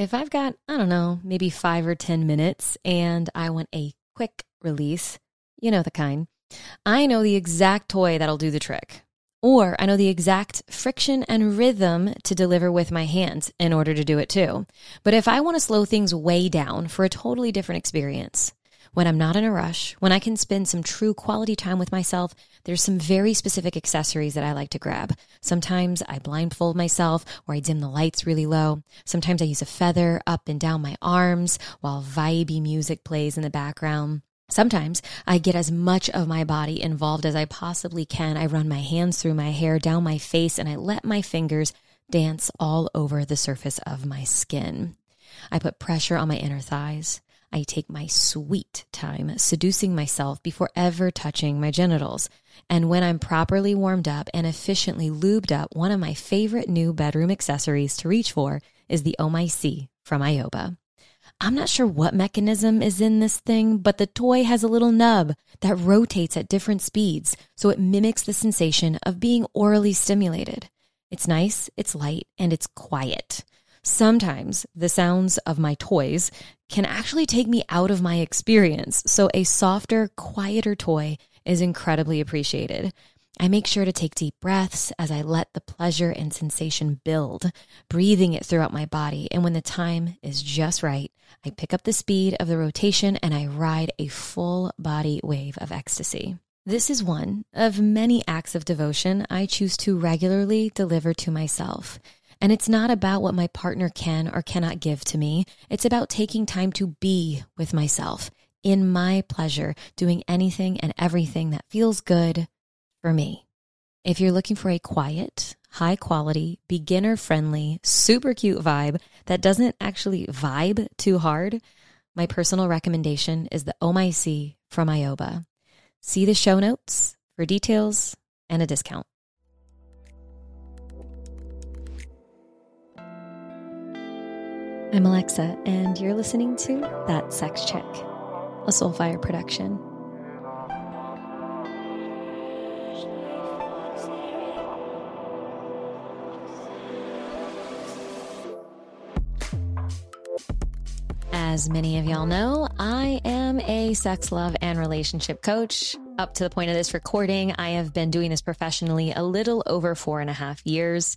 If I've got, I don't know, maybe five or 10 minutes and I want a quick release, you know the kind, I know the exact toy that'll do the trick. Or I know the exact friction and rhythm to deliver with my hands in order to do it too. But if I want to slow things way down for a totally different experience, when I'm not in a rush, when I can spend some true quality time with myself, there's some very specific accessories that I like to grab. Sometimes I blindfold myself or I dim the lights really low. Sometimes I use a feather up and down my arms while vibey music plays in the background. Sometimes I get as much of my body involved as I possibly can. I run my hands through my hair, down my face, and I let my fingers dance all over the surface of my skin. I put pressure on my inner thighs. I take my sweet time seducing myself before ever touching my genitals. And when I'm properly warmed up and efficiently lubed up, one of my favorite new bedroom accessories to reach for is the Oh My C from Ioba. I'm not sure what mechanism is in this thing, but the toy has a little nub that rotates at different speeds, so it mimics the sensation of being orally stimulated. It's nice, it's light, and it's quiet. Sometimes the sounds of my toys can actually take me out of my experience, so a softer, quieter toy is incredibly appreciated. I make sure to take deep breaths as I let the pleasure and sensation build, breathing it throughout my body. And when the time is just right, I pick up the speed of the rotation and I ride a full body wave of ecstasy. This is one of many acts of devotion I choose to regularly deliver to myself. And it's not about what my partner can or cannot give to me. It's about taking time to be with myself in my pleasure, doing anything and everything that feels good for me. If you're looking for a quiet, high quality, beginner friendly, super cute vibe that doesn't actually vibe too hard, my personal recommendation is the oh OMIC from Ioba. See the show notes for details and a discount. I'm Alexa, and you're listening to That Sex Chick, a Soulfire production. As many of y'all know, I am a sex, love, and relationship coach. Up to the point of this recording, I have been doing this professionally a little over four and a half years.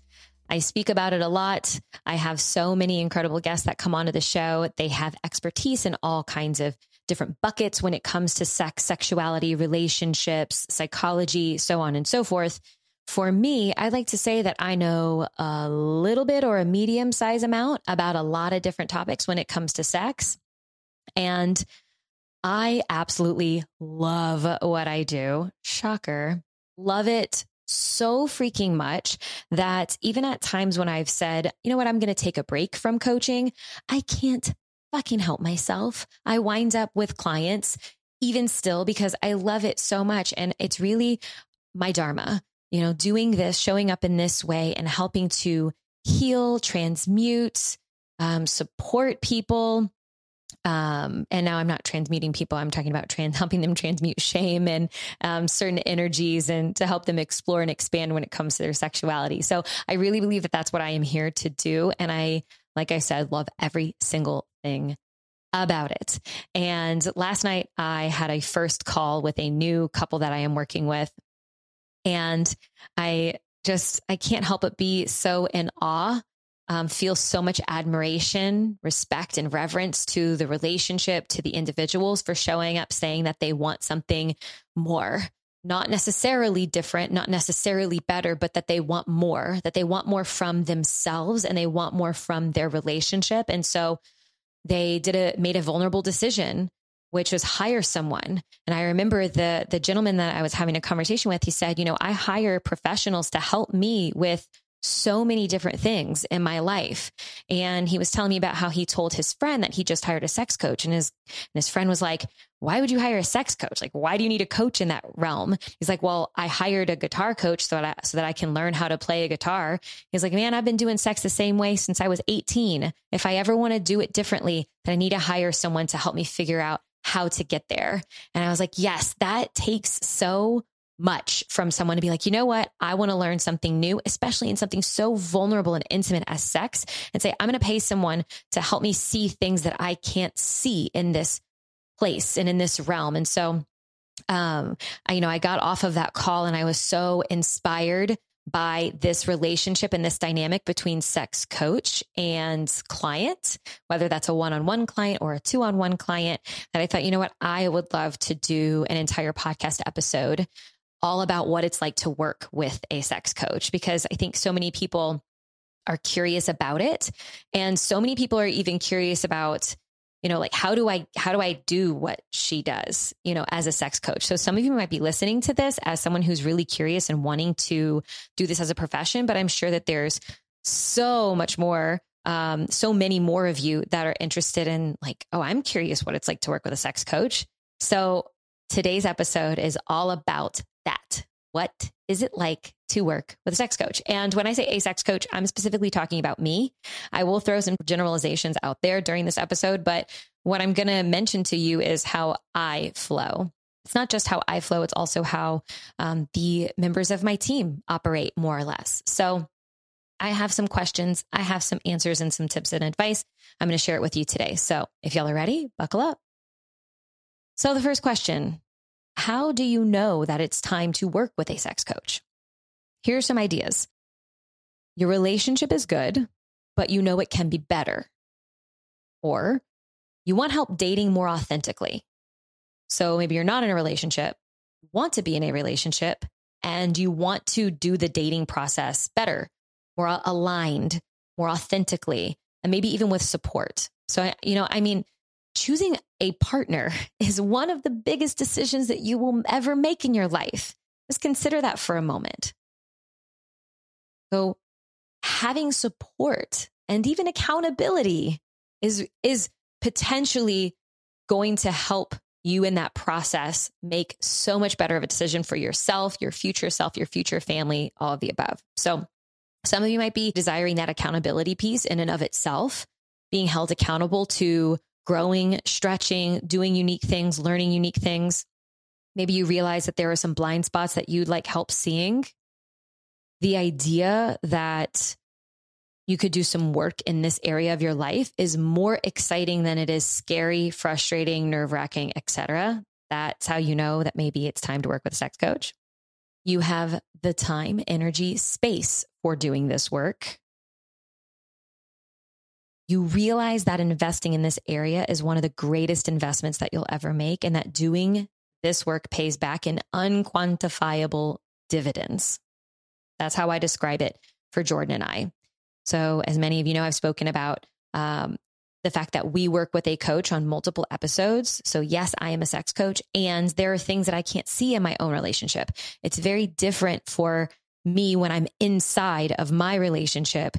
I speak about it a lot. I have so many incredible guests that come onto the show. They have expertise in all kinds of different buckets when it comes to sex, sexuality, relationships, psychology, so on and so forth. For me, I like to say that I know a little bit or a medium size amount about a lot of different topics when it comes to sex. And I absolutely love what I do. Shocker. Love it so freaking much that even at times when I've said, you know what, I'm going to take a break from coaching, I can't fucking help myself. I wind up with clients even still because I love it so much. And it's really my dharma you know, doing this, showing up in this way and helping to heal, transmute, um, support people. Um, and now I'm not transmuting people. I'm talking about trans, helping them transmute shame and um, certain energies and to help them explore and expand when it comes to their sexuality. So I really believe that that's what I am here to do. And I, like I said, love every single thing about it. And last night I had a first call with a new couple that I am working with and I just, I can't help but be so in awe, um, feel so much admiration, respect, and reverence to the relationship, to the individuals for showing up, saying that they want something more. Not necessarily different, not necessarily better, but that they want more, that they want more from themselves and they want more from their relationship. And so they did a, made a vulnerable decision which was hire someone. And I remember the the gentleman that I was having a conversation with, he said, you know, I hire professionals to help me with so many different things in my life. And he was telling me about how he told his friend that he just hired a sex coach and his and his friend was like, "Why would you hire a sex coach? Like why do you need a coach in that realm?" He's like, "Well, I hired a guitar coach so that I, so that I can learn how to play a guitar." He's like, "Man, I've been doing sex the same way since I was 18. If I ever want to do it differently, then I need to hire someone to help me figure out how to get there. And I was like, yes, that takes so much from someone to be like, you know what? I want to learn something new, especially in something so vulnerable and intimate as sex, and say, I'm going to pay someone to help me see things that I can't see in this place and in this realm. And so, um, I, you know, I got off of that call and I was so inspired by this relationship and this dynamic between sex coach and client, whether that's a one on one client or a two on one client, that I thought, you know what, I would love to do an entire podcast episode all about what it's like to work with a sex coach because I think so many people are curious about it. And so many people are even curious about, you know, like how do I how do I do what she does, you know, as a sex coach. So some of you might be listening to this as someone who's really curious and wanting to do this as a profession, but I'm sure that there's so much more um, so many more of you that are interested in like, oh, I'm curious what it's like to work with a sex coach. So today's episode is all about that. What is it like to work with a sex coach? And when I say a sex coach, I'm specifically talking about me. I will throw some generalizations out there during this episode, but what I'm going to mention to you is how I flow. It's not just how I flow, it's also how um, the members of my team operate, more or less. So I have some questions, I have some answers, and some tips and advice. I'm going to share it with you today. So if y'all are ready, buckle up. So, the first question how do you know that it's time to work with a sex coach? Here are some ideas. Your relationship is good, but you know it can be better. Or you want help dating more authentically. So maybe you're not in a relationship, want to be in a relationship, and you want to do the dating process better, more aligned, more authentically, and maybe even with support. So, you know, I mean, choosing a partner is one of the biggest decisions that you will ever make in your life. Just consider that for a moment. So, having support and even accountability is, is potentially going to help you in that process make so much better of a decision for yourself, your future self, your future family, all of the above. So, some of you might be desiring that accountability piece in and of itself, being held accountable to growing, stretching, doing unique things, learning unique things. Maybe you realize that there are some blind spots that you'd like help seeing. The idea that you could do some work in this area of your life is more exciting than it is scary, frustrating, nerve wracking, etc. That's how you know that maybe it's time to work with a sex coach. You have the time, energy, space for doing this work you realize that investing in this area is one of the greatest investments that you'll ever make, and that doing this work pays back in unquantifiable dividends. That's how I describe it for Jordan and I. So, as many of you know, I've spoken about um, the fact that we work with a coach on multiple episodes. So, yes, I am a sex coach, and there are things that I can't see in my own relationship. It's very different for me when I'm inside of my relationship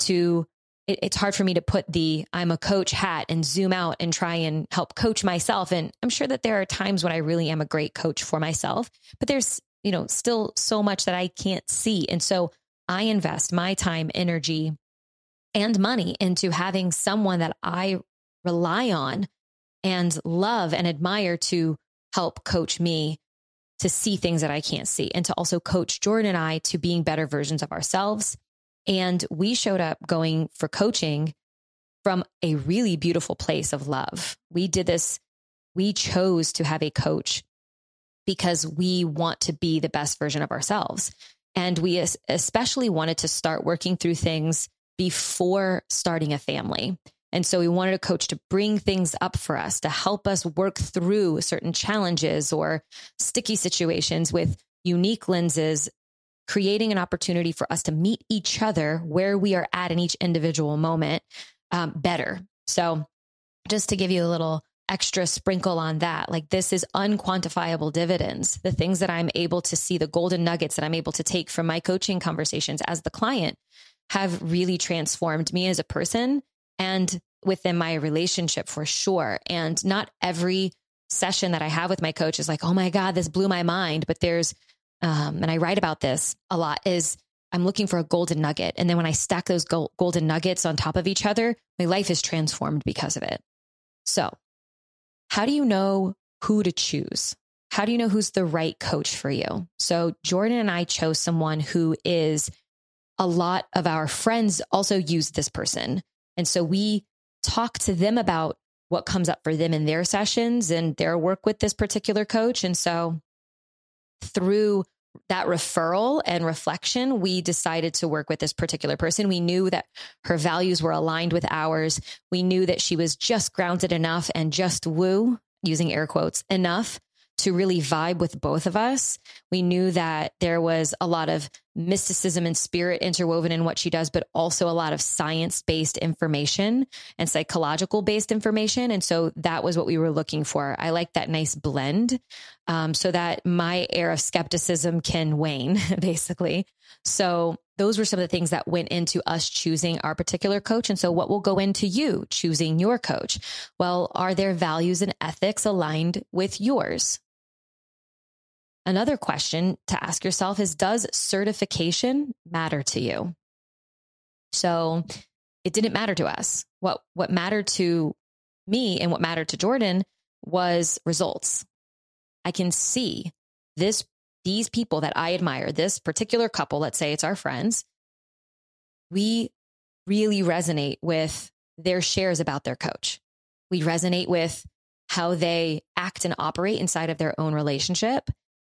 to it, it's hard for me to put the I'm a coach hat and zoom out and try and help coach myself. And I'm sure that there are times when I really am a great coach for myself, but there's, you know, still so much that I can't see. And so I invest my time, energy, and money into having someone that I rely on and love and admire to help coach me to see things that I can't see and to also coach Jordan and I to being better versions of ourselves and we showed up going for coaching from a really beautiful place of love. We did this, we chose to have a coach because we want to be the best version of ourselves. And we especially wanted to start working through things before starting a family. And so we wanted a coach to bring things up for us, to help us work through certain challenges or sticky situations with unique lenses creating an opportunity for us to meet each other where we are at in each individual moment um, better. So, just to give you a little extra sprinkle on that, like this is unquantifiable dividends. The things that I'm able to see, the golden nuggets that I'm able to take from my coaching conversations as the client have really transformed me as a person and within my relationship for sure. And not every session that I have with my coach is like, oh my God, this blew my mind. But there's um, and I write about this a lot, is I'm looking for a golden nugget. And then when I stack those gold, golden nuggets on top of each other, my life is transformed because of it. So, how do you know who to choose? how do you know who's the right coach for you? So Jordan and I chose someone who is a lot of our friends also use this person. And so we talk to them about what comes up for them in their sessions and their work with this particular coach. And so through that referral and reflection, we decided to work with this particular person. We knew that her values were aligned with ours. We knew that she was just grounded enough and just woo, using air quotes, enough to really vibe with both of us. We knew that there was a lot of mysticism and spirit interwoven in what she does, but also a lot of science based information and psychological based information. And so that was what we were looking for. I like that nice blend um, so that my air of skepticism can wane, basically. So those were some of the things that went into us choosing our particular coach. And so, what will go into you choosing your coach? Well, are their values and ethics aligned with yours? Another question to ask yourself is Does certification matter to you? So it didn't matter to us. What, what mattered to me and what mattered to Jordan was results. I can see this, these people that I admire, this particular couple, let's say it's our friends, we really resonate with their shares about their coach. We resonate with how they act and operate inside of their own relationship.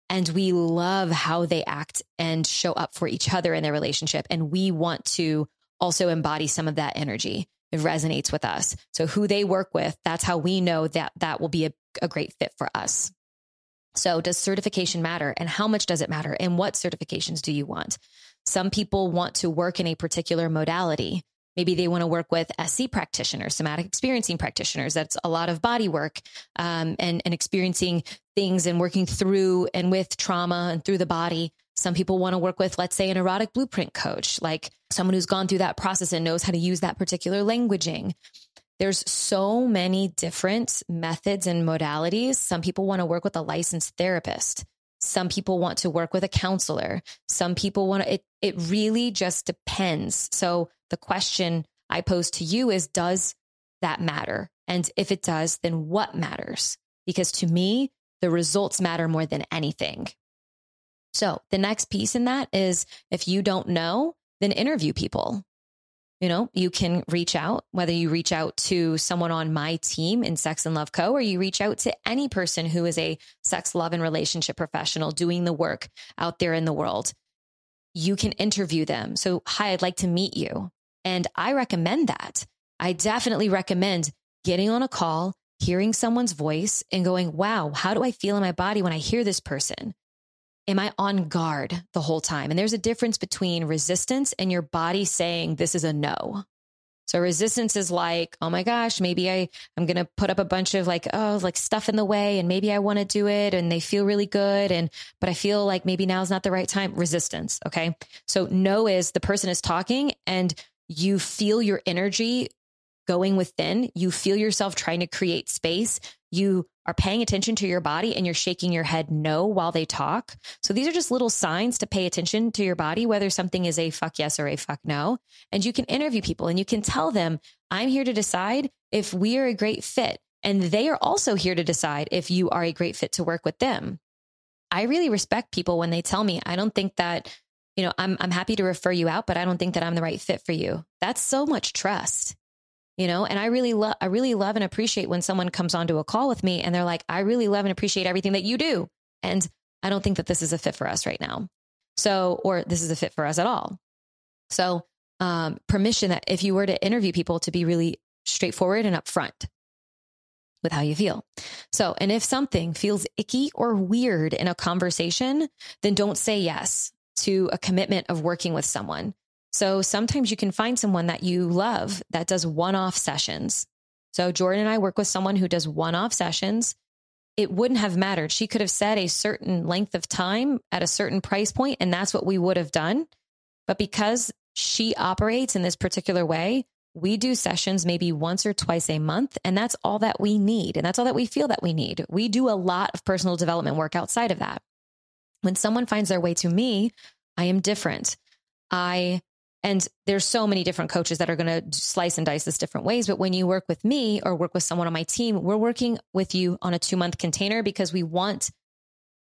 And we love how they act and show up for each other in their relationship. And we want to also embody some of that energy. It resonates with us. So, who they work with, that's how we know that that will be a, a great fit for us. So, does certification matter? And how much does it matter? And what certifications do you want? Some people want to work in a particular modality. Maybe they want to work with SC practitioners, somatic experiencing practitioners. That's a lot of body work um, and, and experiencing things and working through and with trauma and through the body. Some people want to work with, let's say, an erotic blueprint coach, like someone who's gone through that process and knows how to use that particular languaging. There's so many different methods and modalities. Some people want to work with a licensed therapist. Some people want to work with a counselor. Some people want to, it, it really just depends. So the question I pose to you is Does that matter? And if it does, then what matters? Because to me, the results matter more than anything. So the next piece in that is if you don't know, then interview people. You know, you can reach out, whether you reach out to someone on my team in Sex and Love Co., or you reach out to any person who is a sex, love, and relationship professional doing the work out there in the world. You can interview them. So, hi, I'd like to meet you. And I recommend that. I definitely recommend getting on a call, hearing someone's voice, and going, wow, how do I feel in my body when I hear this person? am I on guard the whole time? And there's a difference between resistance and your body saying this is a no. So resistance is like, oh my gosh, maybe I I'm going to put up a bunch of like oh like stuff in the way and maybe I want to do it and they feel really good and but I feel like maybe now is not the right time. Resistance, okay? So no is the person is talking and you feel your energy going within, you feel yourself trying to create space, you are paying attention to your body and you're shaking your head no while they talk. So these are just little signs to pay attention to your body, whether something is a fuck yes or a fuck no. And you can interview people and you can tell them, I'm here to decide if we are a great fit. And they are also here to decide if you are a great fit to work with them. I really respect people when they tell me, I don't think that, you know, I'm, I'm happy to refer you out, but I don't think that I'm the right fit for you. That's so much trust you know? And i really love i really love and appreciate when someone comes onto a call with me and they're like i really love and appreciate everything that you do. And i don't think that this is a fit for us right now. So or this is a fit for us at all. So um, permission that if you were to interview people to be really straightforward and upfront with how you feel. So, and if something feels icky or weird in a conversation, then don't say yes to a commitment of working with someone so sometimes you can find someone that you love that does one off sessions. So Jordan and I work with someone who does one off sessions. It wouldn't have mattered. She could have said a certain length of time at a certain price point, and that's what we would have done. But because she operates in this particular way, we do sessions maybe once or twice a month, and that's all that we need. And that's all that we feel that we need. We do a lot of personal development work outside of that. When someone finds their way to me, I am different. I and there's so many different coaches that are going to slice and dice this different ways. But when you work with me or work with someone on my team, we're working with you on a two month container because we want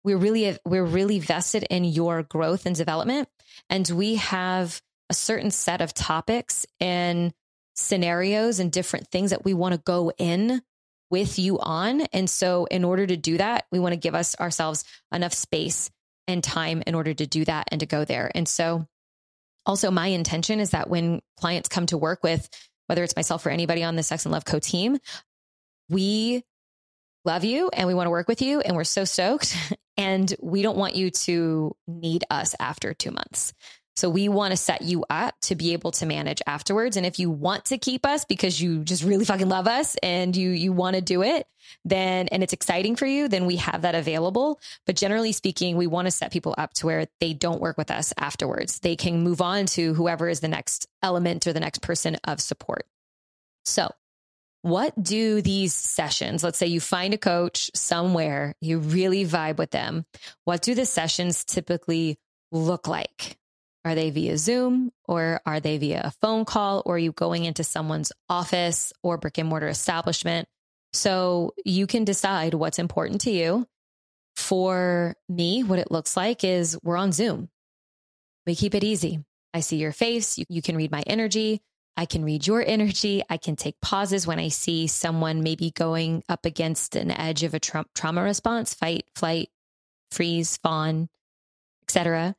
we're really we're really vested in your growth and development and we have a certain set of topics and scenarios and different things that we want to go in with you on and so in order to do that we want to give us ourselves enough space and time in order to do that and to go there and so also my intention is that when clients come to work with whether it's myself or anybody on the sex and love co team we love you and we want to work with you and we're so stoked and we don't want you to need us after 2 months. So we want to set you up to be able to manage afterwards. And if you want to keep us because you just really fucking love us and you you want to do it, then and it's exciting for you, then we have that available. But generally speaking, we want to set people up to where they don't work with us afterwards. They can move on to whoever is the next element or the next person of support. So what do these sessions, let's say you find a coach somewhere, you really vibe with them. What do the sessions typically look like? Are they via Zoom or are they via a phone call or are you going into someone's office or brick and mortar establishment? So you can decide what's important to you. For me, what it looks like is we're on Zoom. We keep it easy. I see your face. You, you can read my energy. I can read your energy. I can take pauses when I see someone maybe going up against an edge of a tra- trauma response, fight, flight, freeze, fawn, etc.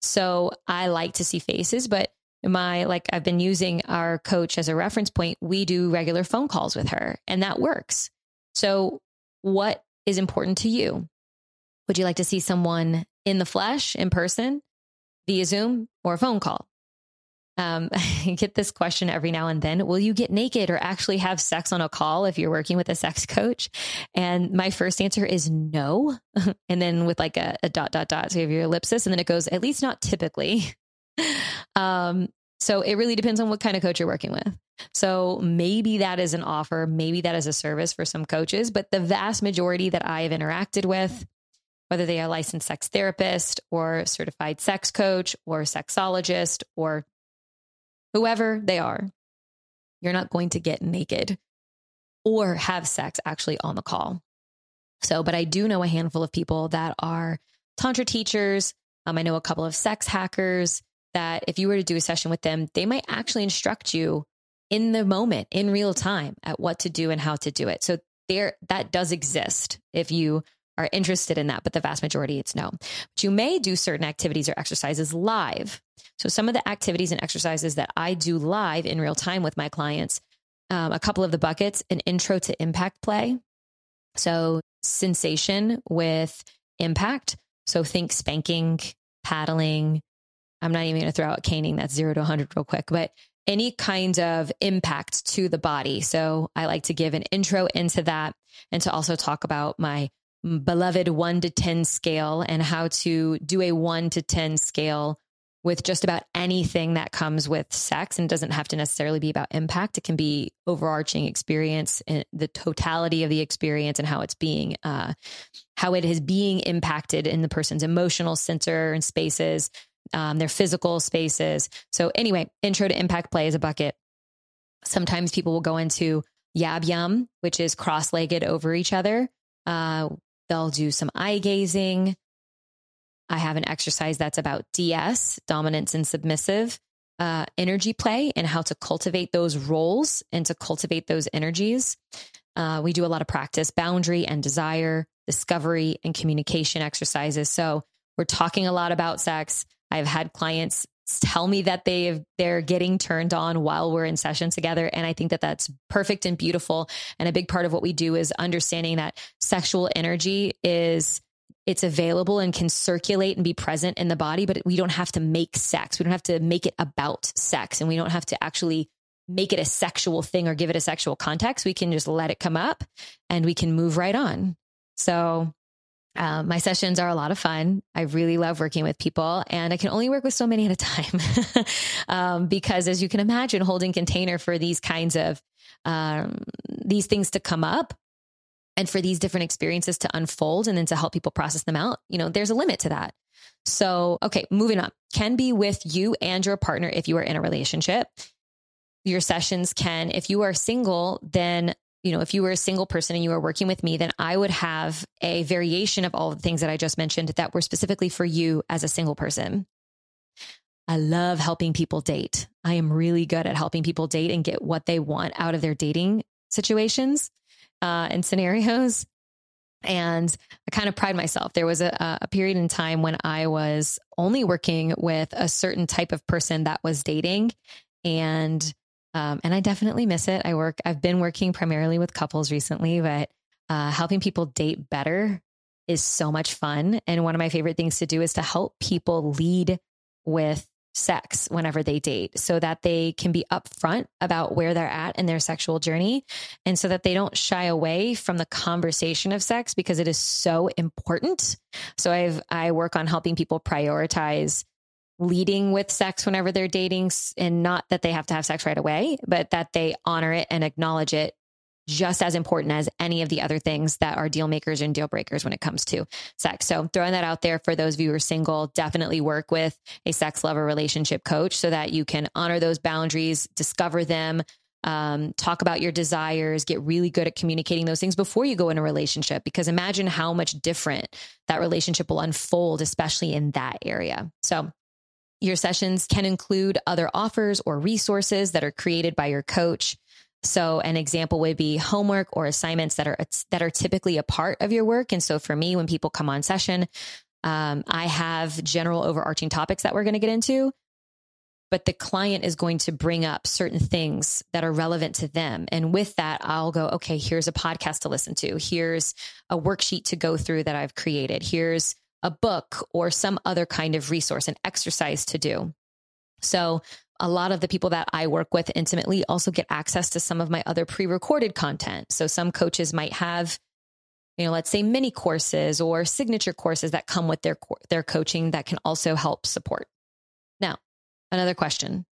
so I like to see faces, but my like I've been using our coach as a reference point. We do regular phone calls with her, and that works. So, what is important to you? Would you like to see someone in the flesh, in person, via Zoom, or a phone call? Um, I get this question every now and then. Will you get naked or actually have sex on a call if you're working with a sex coach? And my first answer is no. and then with like a, a, dot, dot, dot. So you have your ellipsis and then it goes, at least not typically. um, so it really depends on what kind of coach you're working with. So maybe that is an offer. Maybe that is a service for some coaches, but the vast majority that I have interacted with, whether they are licensed sex therapist or certified sex coach or sexologist or whoever they are, you're not going to get naked or have sex actually on the call. So, but I do know a handful of people that are Tantra teachers. Um, I know a couple of sex hackers that if you were to do a session with them, they might actually instruct you in the moment, in real time, at what to do and how to do it. So, there, that does exist if you are interested in that, but the vast majority it's no. But you may do certain activities or exercises live. So some of the activities and exercises that I do live in real time with my clients, um, a couple of the buckets, an intro to impact play. So sensation with impact. So think spanking, paddling. I'm not even going to throw out caning. That's zero to 100 real quick, but any kind of impact to the body. So I like to give an intro into that and to also talk about my beloved one to 10 scale and how to do a one to 10 scale with just about anything that comes with sex and doesn't have to necessarily be about impact. It can be overarching experience and the totality of the experience and how it's being, uh, how it is being impacted in the person's emotional center and spaces, um, their physical spaces. So anyway, intro to impact play is a bucket. Sometimes people will go into yab yum, which is cross legged over each other. Uh, They'll do some eye gazing. I have an exercise that's about DS, dominance and submissive uh, energy play, and how to cultivate those roles and to cultivate those energies. Uh, we do a lot of practice, boundary and desire, discovery, and communication exercises. So we're talking a lot about sex. I've had clients tell me that they they're getting turned on while we're in session together and i think that that's perfect and beautiful and a big part of what we do is understanding that sexual energy is it's available and can circulate and be present in the body but we don't have to make sex. We don't have to make it about sex and we don't have to actually make it a sexual thing or give it a sexual context. We can just let it come up and we can move right on. So um, my sessions are a lot of fun. I really love working with people, and I can only work with so many at a time. Um, because, as you can imagine, holding container for these kinds of um, these things to come up and for these different experiences to unfold and then to help people process them out, you know, there's a limit to that. So, okay, moving on. Can be with you and your partner if you are in a relationship. Your sessions can, if you are single, then you know, if you were a single person and you were working with me, then I would have a variation of all the things that I just mentioned that were specifically for you as a single person. I love helping people date. I am really good at helping people date and get what they want out of their dating situations uh, and scenarios. And I kind of pride myself. There was a, a period in time when I was only working with a certain type of person that was dating. And um, and I definitely miss it. I work, I've been working primarily with couples recently, but uh, helping people date better is so much fun. And one of my favorite things to do is to help people lead with sex whenever they date so that they can be upfront about where they're at in their sexual journey and so that they don't shy away from the conversation of sex because it is so important. So I've I work on helping people prioritize leading with sex whenever they're dating and not that they have to have sex right away, but that they honor it and acknowledge it just as important as any of the other things that are deal makers and deal breakers when it comes to sex. So throwing that out there for those of you who are single, definitely work with a sex lover relationship coach so that you can honor those boundaries, discover them, um, talk about your desires, get really good at communicating those things before you go in a relationship. Because imagine how much different that relationship will unfold, especially in that area. So your sessions can include other offers or resources that are created by your coach. So an example would be homework or assignments that are that are typically a part of your work. And so for me, when people come on session, um, I have general overarching topics that we're going to get into, but the client is going to bring up certain things that are relevant to them. And with that, I'll go, okay, here's a podcast to listen to. Here's a worksheet to go through that I've created. Here's a book or some other kind of resource, an exercise to do. So a lot of the people that I work with intimately also get access to some of my other pre-recorded content. So some coaches might have, you know, let's say mini courses or signature courses that come with their their coaching that can also help support. Now, another question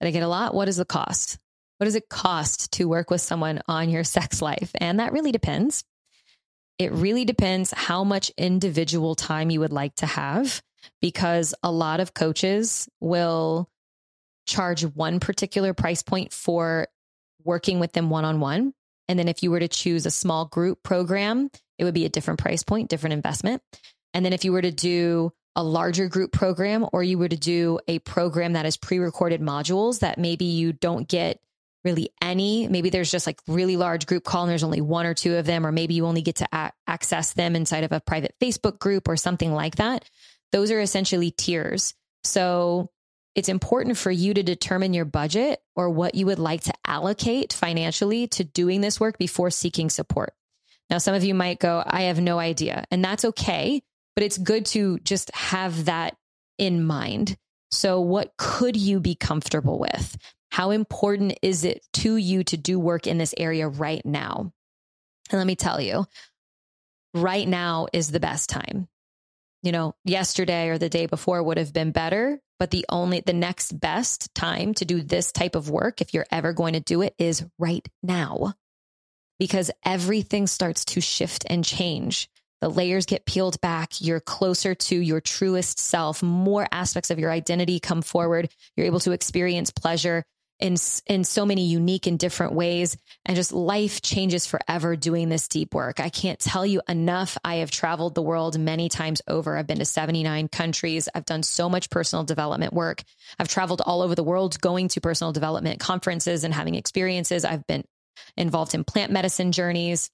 that I get a lot, what is the cost? What does it cost to work with someone on your sex life? And that really depends. It really depends how much individual time you would like to have because a lot of coaches will charge one particular price point for working with them one on one. And then if you were to choose a small group program, it would be a different price point, different investment. And then if you were to do a larger group program or you were to do a program that is pre recorded modules that maybe you don't get really any. Maybe there's just like really large group call and there's only one or two of them, or maybe you only get to a- access them inside of a private Facebook group or something like that. Those are essentially tiers. So it's important for you to determine your budget or what you would like to allocate financially to doing this work before seeking support. Now, some of you might go, I have no idea. And that's okay, but it's good to just have that in mind. So, what could you be comfortable with? How important is it to you to do work in this area right now? And let me tell you, right now is the best time. You know, yesterday or the day before would have been better, but the only, the next best time to do this type of work, if you're ever going to do it, is right now because everything starts to shift and change. The layers get peeled back. You're closer to your truest self. More aspects of your identity come forward. You're able to experience pleasure in in so many unique and different ways and just life changes forever doing this deep work. I can't tell you enough. I have traveled the world many times over. I've been to 79 countries. I've done so much personal development work. I've traveled all over the world going to personal development conferences and having experiences. I've been involved in plant medicine journeys.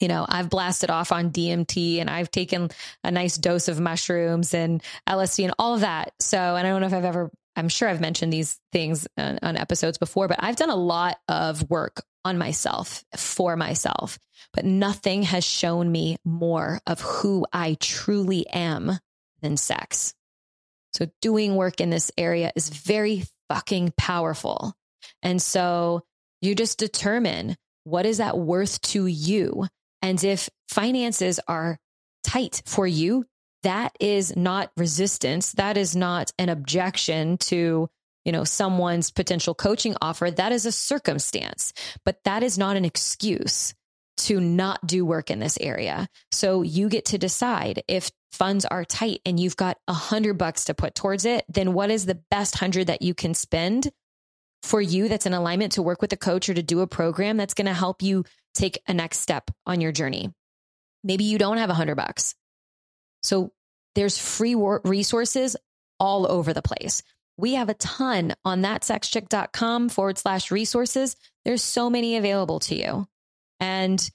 You know, I've blasted off on DMT and I've taken a nice dose of mushrooms and LSD and all of that. So, and I don't know if I've ever I'm sure I've mentioned these things on, on, episodes before, but I've done a lot of work on myself for myself, but nothing has shown me more of who I truly am than sex. So doing work in this area is very fucking powerful. And so you just determine what is that worth to you? And if finances are tight for you, that is not resistance. That is not an objection to, you know, someone's potential coaching offer. That is a circumstance, but that is not an excuse to not do work in this area. So you get to decide if funds are tight and you've got a hundred bucks to put towards it, then what is the best hundred that you can spend for you that's in alignment to work with a coach or to do a program that's going to help you take a next step on your journey. Maybe you don't have a hundred bucks. So there's free resources all over the place. We have a ton on thatsexchick.com forward slash resources. There's so many available to you. And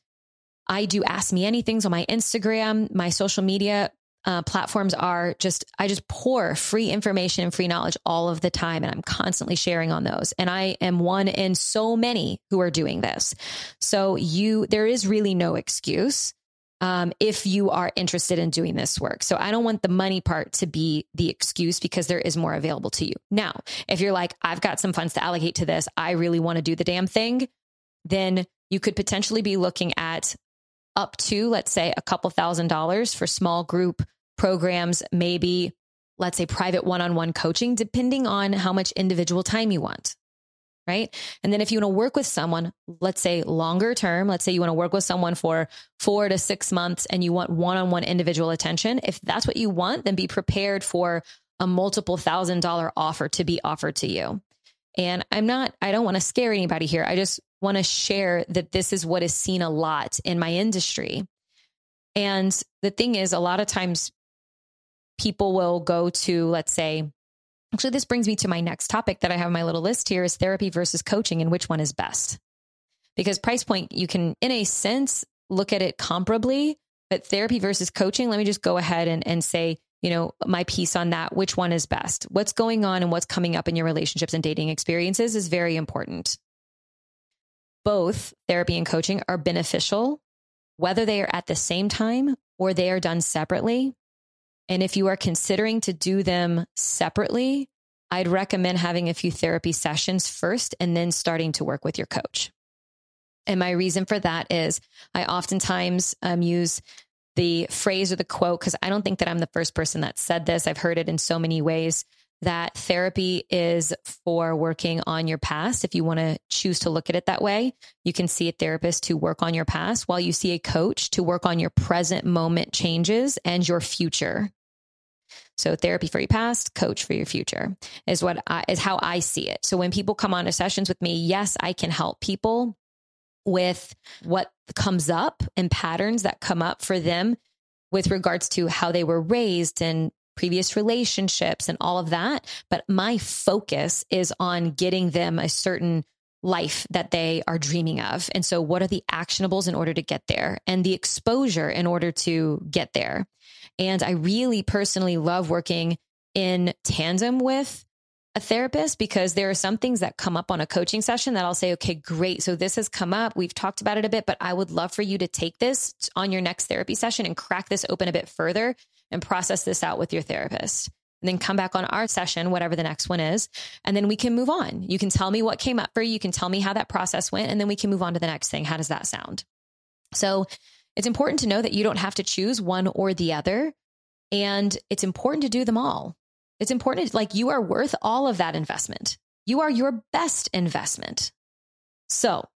I do ask me anything on my Instagram, my social media uh, platforms are just, I just pour free information and free knowledge all of the time. And I'm constantly sharing on those. And I am one in so many who are doing this. So you, there is really no excuse. Um, if you are interested in doing this work. So I don't want the money part to be the excuse because there is more available to you. Now, if you're like, I've got some funds to allocate to this, I really want to do the damn thing, then you could potentially be looking at up to, let's say, a couple thousand dollars for small group programs, maybe, let's say, private one on one coaching, depending on how much individual time you want. Right. And then if you want to work with someone, let's say longer term, let's say you want to work with someone for four to six months and you want one on one individual attention. If that's what you want, then be prepared for a multiple thousand dollar offer to be offered to you. And I'm not, I don't want to scare anybody here. I just want to share that this is what is seen a lot in my industry. And the thing is, a lot of times people will go to, let's say, actually, this brings me to my next topic that I have my little list here is therapy versus coaching and which one is best. Because price point, you can, in a sense, look at it comparably, but therapy versus coaching, let me just go ahead and, and say, you know, my piece on that. Which one is best? What's going on and what's coming up in your relationships and dating experiences is very important. Both therapy and coaching are beneficial, whether they are at the same time or they are done separately. And if you are considering to do them separately, I'd recommend having a few therapy sessions first and then starting to work with your coach. And my reason for that is I oftentimes um, use the phrase or the quote, because I don't think that I'm the first person that said this. I've heard it in so many ways that therapy is for working on your past. If you want to choose to look at it that way, you can see a therapist to work on your past while you see a coach to work on your present moment changes and your future. So therapy for your past, coach for your future is what I, is how I see it. So when people come on to sessions with me, yes, I can help people with what comes up and patterns that come up for them with regards to how they were raised and previous relationships and all of that. But my focus is on getting them a certain life that they are dreaming of. And so, what are the actionables in order to get there and the exposure in order to get there? And I really personally love working in tandem with a therapist because there are some things that come up on a coaching session that I'll say, okay, great. So this has come up. We've talked about it a bit, but I would love for you to take this on your next therapy session and crack this open a bit further and process this out with your therapist. And then come back on our session, whatever the next one is. And then we can move on. You can tell me what came up for you. You can tell me how that process went. And then we can move on to the next thing. How does that sound? So it's important to know that you don't have to choose one or the other. And it's important to do them all. It's important, like you are worth all of that investment. You are your best investment. So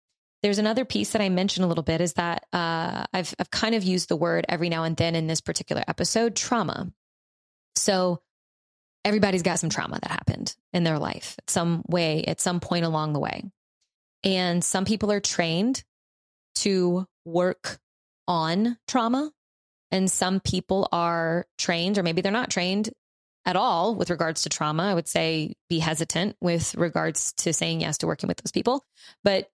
there's another piece that I mentioned a little bit is that uh, I've, I've kind of used the word every now and then in this particular episode trauma. So everybody's got some trauma that happened in their life at some way, at some point along the way. And some people are trained to work on trauma. And some people are trained, or maybe they're not trained at all with regards to trauma. I would say be hesitant with regards to saying yes to working with those people. But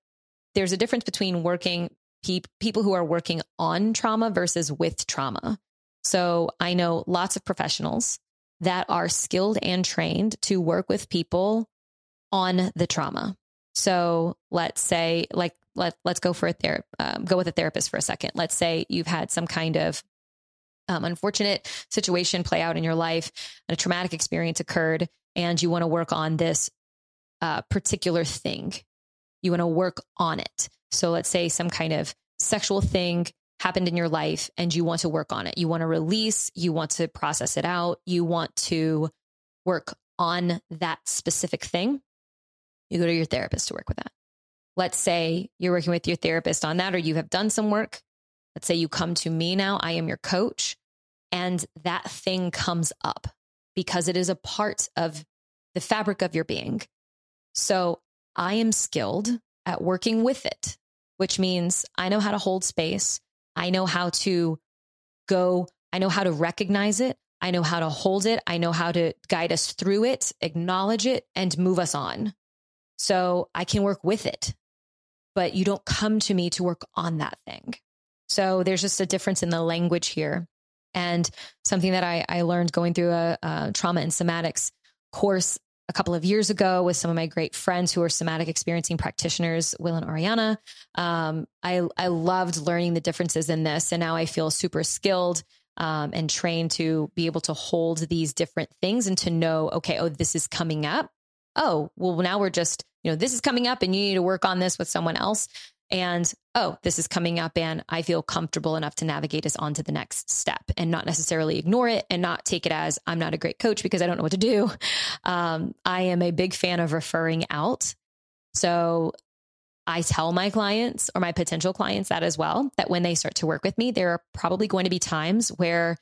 there's a difference between working pe- people who are working on trauma versus with trauma. So I know lots of professionals that are skilled and trained to work with people on the trauma. So let's say, like, let let's go for a ther- um, go with a therapist for a second. Let's say you've had some kind of um, unfortunate situation play out in your life, a traumatic experience occurred, and you want to work on this uh, particular thing. You want to work on it. So let's say some kind of sexual thing happened in your life and you want to work on it. You want to release, you want to process it out, you want to work on that specific thing. You go to your therapist to work with that. Let's say you're working with your therapist on that, or you have done some work Let's say you come to me now, I am your coach, and that thing comes up because it is a part of the fabric of your being. So I am skilled at working with it, which means I know how to hold space. I know how to go, I know how to recognize it. I know how to hold it. I know how to guide us through it, acknowledge it, and move us on. So I can work with it, but you don't come to me to work on that thing. So there's just a difference in the language here. And something that I, I learned going through a, a trauma and somatics course a couple of years ago with some of my great friends who are somatic experiencing practitioners, Will and Ariana. Um, I, I loved learning the differences in this. And now I feel super skilled um, and trained to be able to hold these different things and to know, okay, oh, this is coming up. Oh, well, now we're just, you know, this is coming up and you need to work on this with someone else and oh, this is coming up and I feel comfortable enough to navigate us on to the next step and not necessarily ignore it and not take it as I'm not a great coach because I don't know what to do. Um, I am a big fan of referring out. So I tell my clients or my potential clients that as well, that when they start to work with me, there are probably going to be times where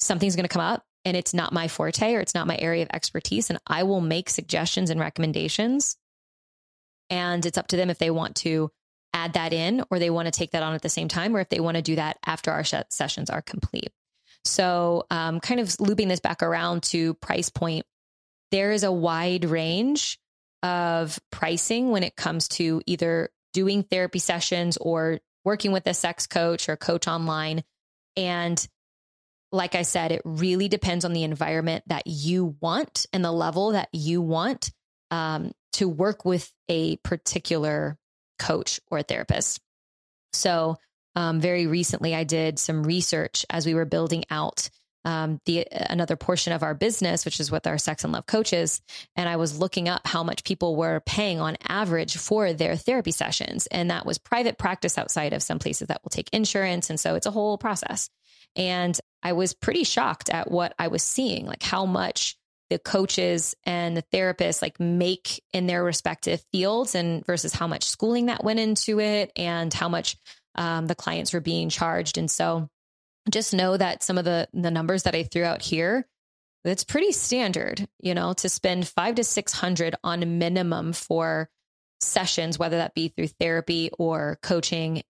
something's going to come up and it's not my forte or it's not my area of expertise. And I will make suggestions and recommendations. And it's up to them if they want to add that in or they want to take that on at the same time or if they want to do that after our sh- sessions are complete. So, um, kind of looping this back around to price point, there is a wide range of pricing when it comes to either doing therapy sessions or working with a sex coach or coach online. And like I said, it really depends on the environment that you want and the level that you want um, to work with a particular coach or therapist. So, um, very recently, I did some research as we were building out um, the another portion of our business, which is with our sex and love coaches, and I was looking up how much people were paying on average for their therapy sessions, and that was private practice outside of some places that will take insurance, and so it's a whole process. And I was pretty shocked at what I was seeing, like how much the coaches and the therapists like make in their respective fields and versus how much schooling that went into it and how much um, the clients were being charged. And so just know that some of the the numbers that I threw out here, it's pretty standard, you know, to spend five to six hundred on minimum for sessions, whether that be through therapy or coaching.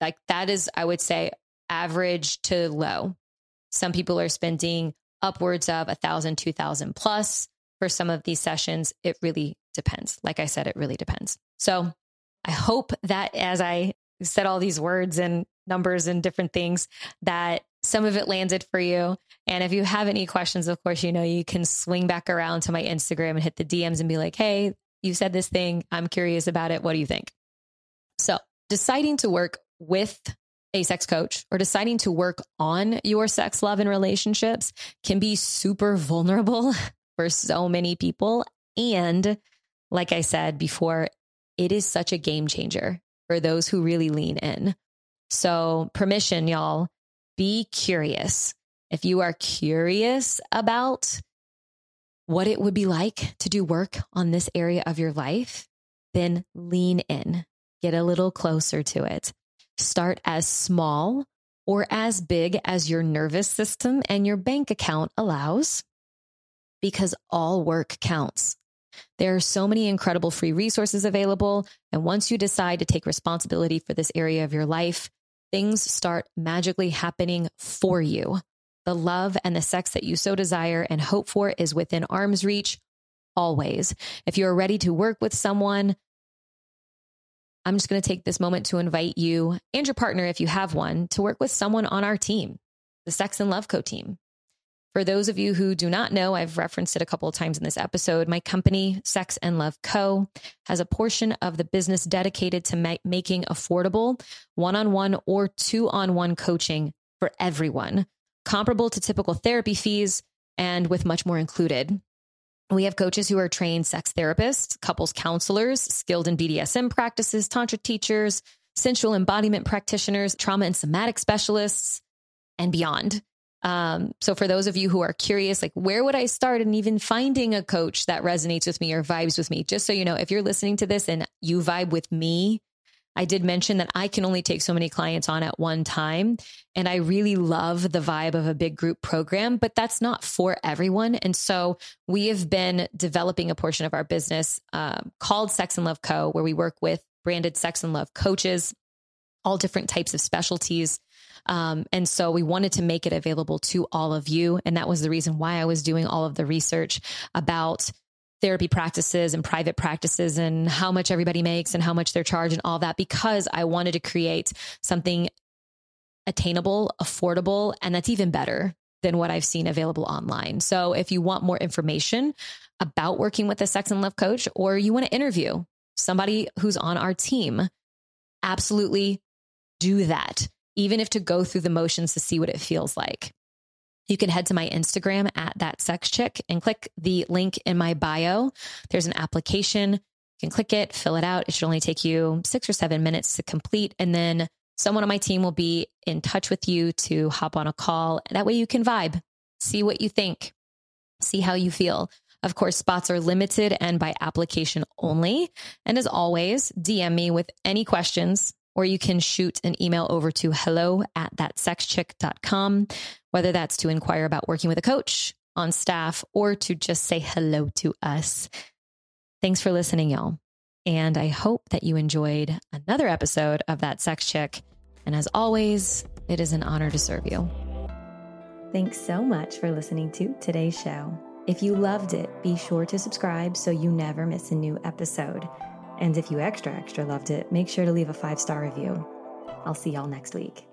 Like that is, I would say, average to low. Some people are spending upwards of a thousand, two thousand plus for some of these sessions. It really depends. Like I said, it really depends. So I hope that as I said all these words and numbers and different things, that some of it landed for you. And if you have any questions, of course, you know, you can swing back around to my Instagram and hit the DMs and be like, hey, you said this thing. I'm curious about it. What do you think? So deciding to work with a sex coach or deciding to work on your sex, love, and relationships can be super vulnerable for so many people. And like I said before, it is such a game changer for those who really lean in. So, permission, y'all, be curious. If you are curious about what it would be like to do work on this area of your life, then lean in, get a little closer to it. Start as small or as big as your nervous system and your bank account allows because all work counts. There are so many incredible free resources available. And once you decide to take responsibility for this area of your life, things start magically happening for you. The love and the sex that you so desire and hope for is within arm's reach always. If you're ready to work with someone, I'm just going to take this moment to invite you and your partner, if you have one, to work with someone on our team, the Sex and Love Co team. For those of you who do not know, I've referenced it a couple of times in this episode. My company, Sex and Love Co., has a portion of the business dedicated to ma- making affordable one on one or two on one coaching for everyone, comparable to typical therapy fees and with much more included. We have coaches who are trained sex therapists, couples counselors, skilled in BDSM practices, tantra teachers, sensual embodiment practitioners, trauma and somatic specialists, and beyond. Um, so for those of you who are curious, like where would I start and even finding a coach that resonates with me or vibes with me, just so you know, if you're listening to this and you vibe with me, I did mention that I can only take so many clients on at one time. And I really love the vibe of a big group program, but that's not for everyone. And so we have been developing a portion of our business uh, called Sex and Love Co., where we work with branded sex and love coaches, all different types of specialties. Um, and so we wanted to make it available to all of you. And that was the reason why I was doing all of the research about therapy practices and private practices and how much everybody makes and how much they're charged and all that because I wanted to create something attainable, affordable, and that's even better than what I've seen available online. So if you want more information about working with a sex and love coach or you want to interview somebody who's on our team, absolutely do that, even if to go through the motions to see what it feels like. You can head to my Instagram at that sex chick and click the link in my bio. There's an application. You can click it, fill it out. It should only take you six or seven minutes to complete. And then someone on my team will be in touch with you to hop on a call. That way you can vibe, see what you think, see how you feel. Of course, spots are limited and by application only. And as always, DM me with any questions or you can shoot an email over to hello at thatsexchick.com, whether that's to inquire about working with a coach on staff or to just say hello to us. Thanks for listening, y'all. And I hope that you enjoyed another episode of That Sex Chick. And as always, it is an honor to serve you. Thanks so much for listening to today's show. If you loved it, be sure to subscribe so you never miss a new episode. And if you extra, extra loved it, make sure to leave a five star review. I'll see y'all next week.